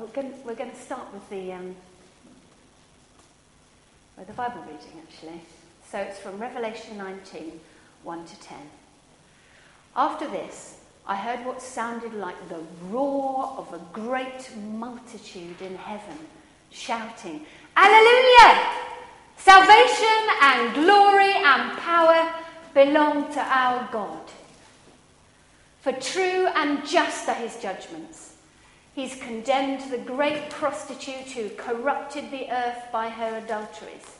we're going, we're going to start with the, um, with the Bible reading, actually. So it's from Revelation 19 1 to 10. After this, I heard what sounded like the roar of a great multitude in heaven, shouting, Alleluia! Salvation and glory and power belong to our God. For true and just are his judgments. He's condemned the great prostitute who corrupted the earth by her adulteries.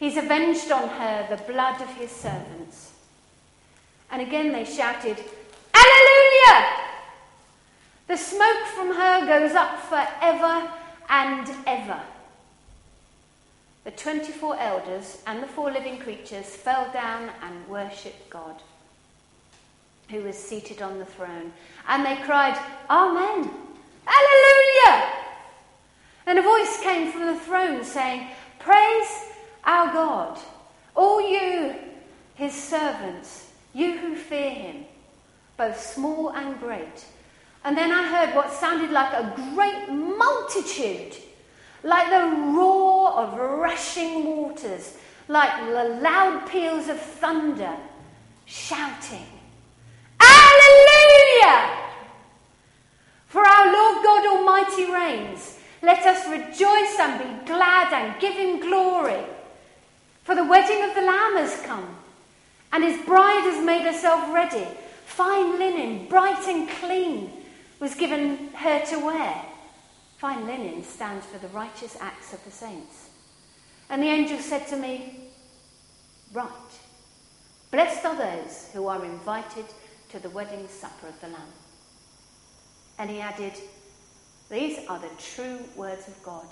He's avenged on her the blood of his servants. And again they shouted, Alleluia! The smoke from her goes up forever and ever. The 24 elders and the four living creatures fell down and worshipped God, who was seated on the throne. And they cried, Amen! Alleluia! And a voice came from the throne saying, Praise our God, all you, his servants, you who fear him, both small and great. And then I heard what sounded like a great multitude, like the roar of rushing waters, like the loud peals of thunder, shouting, Alleluia! For our Lord God Almighty reigns. Let us rejoice and be glad and give him glory. For the wedding of the Lamb has come, and his bride has made herself ready. Fine linen, bright and clean, was given her to wear. Fine linen stands for the righteous acts of the saints. And the angel said to me, Right, blessed are those who are invited to the wedding supper of the Lamb. And he added, These are the true words of God.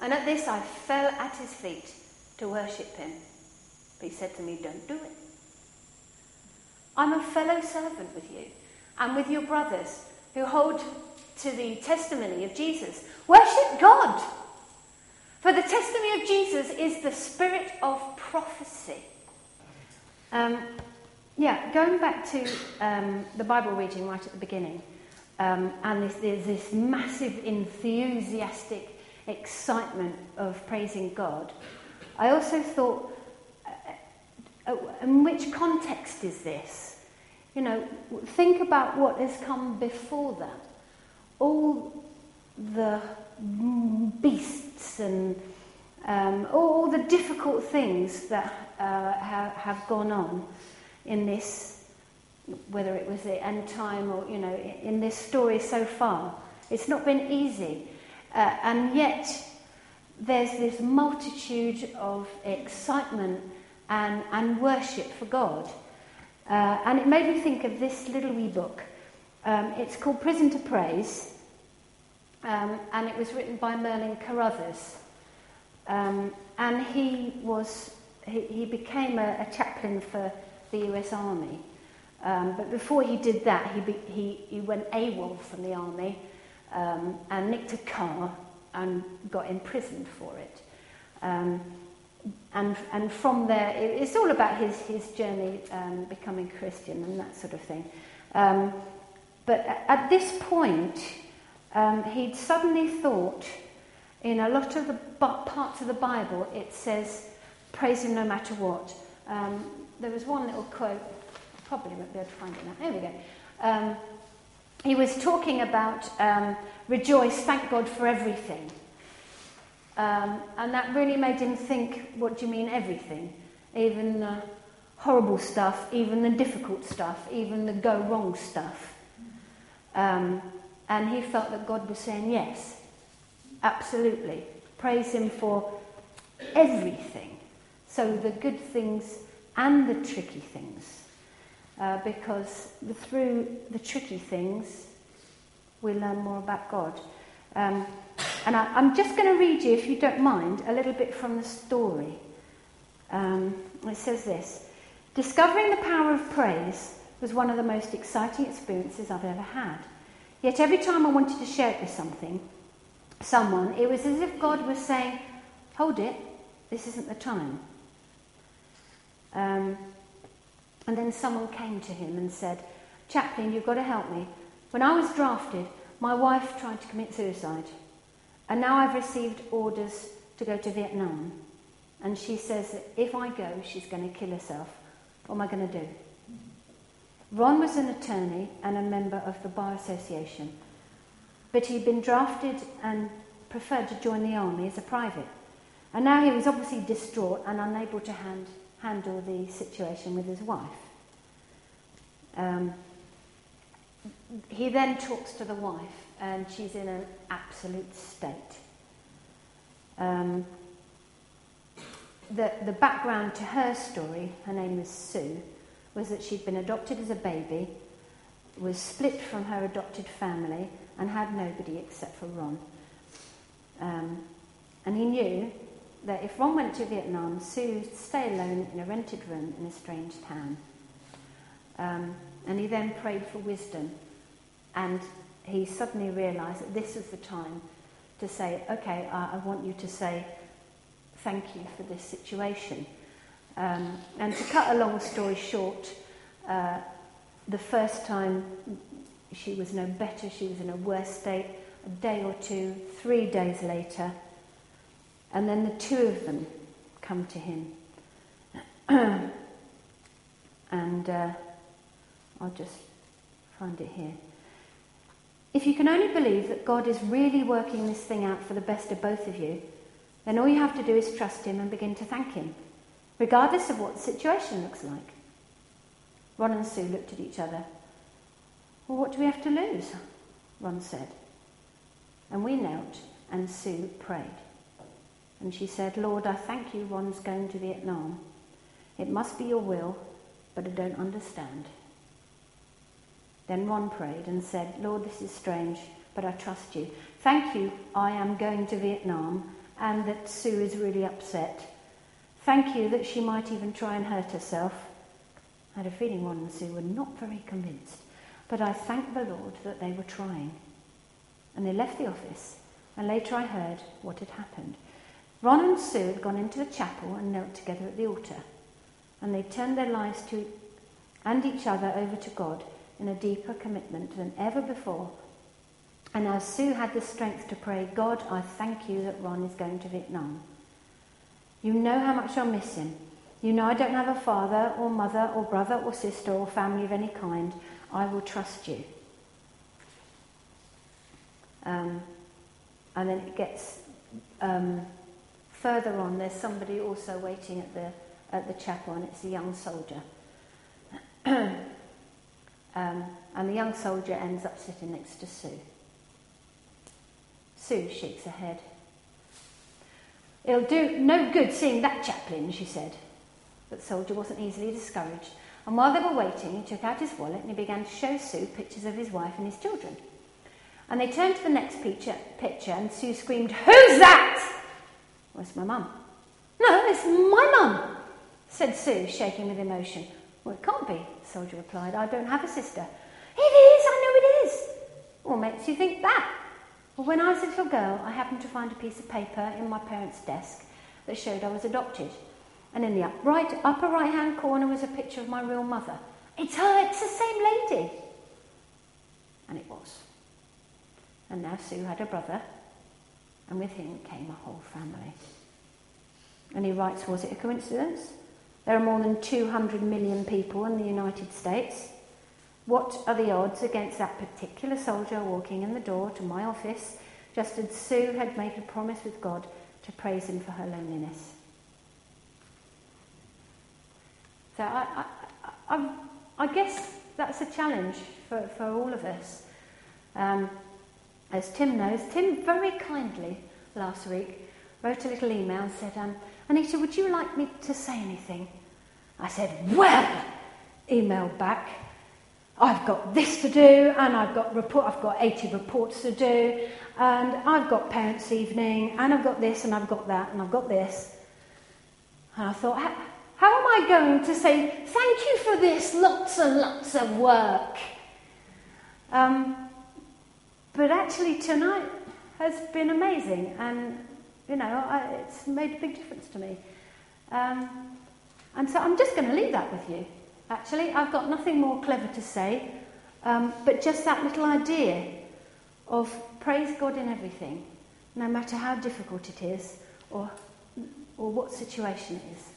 And at this I fell at his feet to worship him. But he said to me, Don't do it. I'm a fellow servant with you and with your brothers who hold to the testimony of Jesus. Worship God. For the testimony of Jesus is the spirit of prophecy. Um, yeah, going back to um, the Bible reading right at the beginning, um, and this, there's this massive enthusiastic excitement of praising God. I also thought, uh, uh, in which context is this? You know, think about what has come before that. All the beasts and um, all the difficult things that uh, have, have gone on in this whether it was the end time or, you know, in this story so far. It's not been easy. Uh, and yet, there's this multitude of excitement and, and worship for God. Uh, and it made me think of this little wee book. Um, it's called Prison to Praise, um, and it was written by Merlin Carothers. Um, and he was he, he became a, a chaplain for the US Army. Um, but before he did that, he, be, he, he went AWOL from the army um, and nicked a car and got imprisoned for it. Um, and, and from there, it, it's all about his, his journey um, becoming Christian and that sort of thing. Um, but at this point, um, he'd suddenly thought, in a lot of the parts of the Bible, it says, praise him no matter what. Um, there was one little quote probably won't be able to find it now. There we go. Um, he was talking about um, rejoice, thank God for everything. Um, and that really made him think, what do you mean everything? Even the horrible stuff, even the difficult stuff, even the go wrong stuff. Um, and he felt that God was saying, yes, absolutely. Praise him for everything. So the good things and the tricky things uh, because through the tricky things, we learn more about God. Um, and I, am just going to read you, if you don't mind, a little bit from the story. Um, it says this Discovering the power of praise was one of the most exciting experiences I've ever had. Yet every time I wanted to share it with something, someone, it was as if God was saying, Hold it, this isn't the time. Um, and then someone came to him and said, Chaplain, you've got to help me. When I was drafted, My wife tried to commit suicide, and now I've received orders to go to Vietnam. And she says that if I go, she's going to kill herself. What am I going to do? Ron was an attorney and a member of the Bar Association, but he'd been drafted and preferred to join the army as a private. And now he was obviously distraught and unable to hand, handle the situation with his wife. Um, he then talks to the wife, and she's in an absolute state. Um, the, the background to her story, her name was Sue, was that she'd been adopted as a baby, was split from her adopted family, and had nobody except for Ron. Um, and he knew that if Ron went to Vietnam, Sue would stay alone in a rented room in a strange town. Um, and he then prayed for wisdom. And he suddenly realized that this was the time to say, okay, I, I want you to say thank you for this situation. Um, and to cut a long story short, uh, the first time she was no better, she was in a worse state, a day or two, three days later, and then the two of them come to him. and uh, I'll just find it here. If you can only believe that God is really working this thing out for the best of both of you, then all you have to do is trust Him and begin to thank Him, regardless of what the situation looks like. Ron and Sue looked at each other. Well, what do we have to lose? Ron said. And we knelt, and Sue prayed. And she said, Lord, I thank you Ron's going to Vietnam. It must be your will, but I don't understand. Then Ron prayed and said, Lord, this is strange, but I trust you. Thank you, I am going to Vietnam, and that Sue is really upset. Thank you that she might even try and hurt herself. I had a feeling Ron and Sue were not very convinced, but I thank the Lord that they were trying. And they left the office, and later I heard what had happened. Ron and Sue had gone into the chapel and knelt together at the altar, and they turned their lives to and each other over to God in a deeper commitment than ever before. And as Sue had the strength to pray, God, I thank you that Ron is going to Vietnam. You know how much I'll miss him. You know I don't have a father or mother or brother or sister or family of any kind. I will trust you. Um, and then it gets um, further on. There's somebody also waiting at the at the chapel, and it's a young soldier. Um, and the young soldier ends up sitting next to Sue. Sue shakes her head. It'll do no good seeing that chaplain, she said. But the soldier wasn't easily discouraged. And while they were waiting, he took out his wallet and he began to show Sue pictures of his wife and his children. And they turned to the next picture, picture and Sue screamed, Who's that? It's my mum. No, it's my mum, said Sue, shaking with emotion. Well, it can't be, the soldier replied. I don't have a sister. It is, I know it is. What makes you think that? Well, when I was a little girl, I happened to find a piece of paper in my parents' desk that showed I was adopted. And in the up right, upper right hand corner was a picture of my real mother. It's her, it's the same lady. And it was. And now Sue had a brother, and with him came a whole family. And he writes, Was it a coincidence? There are more than 200 million people in the United States. What are the odds against that particular soldier walking in the door to my office just as Sue had made a promise with God to praise him for her loneliness? So I, I, I, I guess that's a challenge for, for all of us. Um, as Tim knows, Tim very kindly last week wrote a little email and said, um, Anita, would you like me to say anything? I said, Well, email back. I've got this to do, and I've got report. I've got 80 reports to do, and I've got parents' evening, and I've got this, and I've got that, and I've got this. And I thought, how, how am I going to say thank you for this? Lots and lots of work. Um, but actually, tonight has been amazing, and you know, I, it's made a big difference to me. Um, and so I'm just going to leave that with you. Actually, I've got nothing more clever to say, um, but just that little idea of praise God in everything, no matter how difficult it is or, or what situation it is.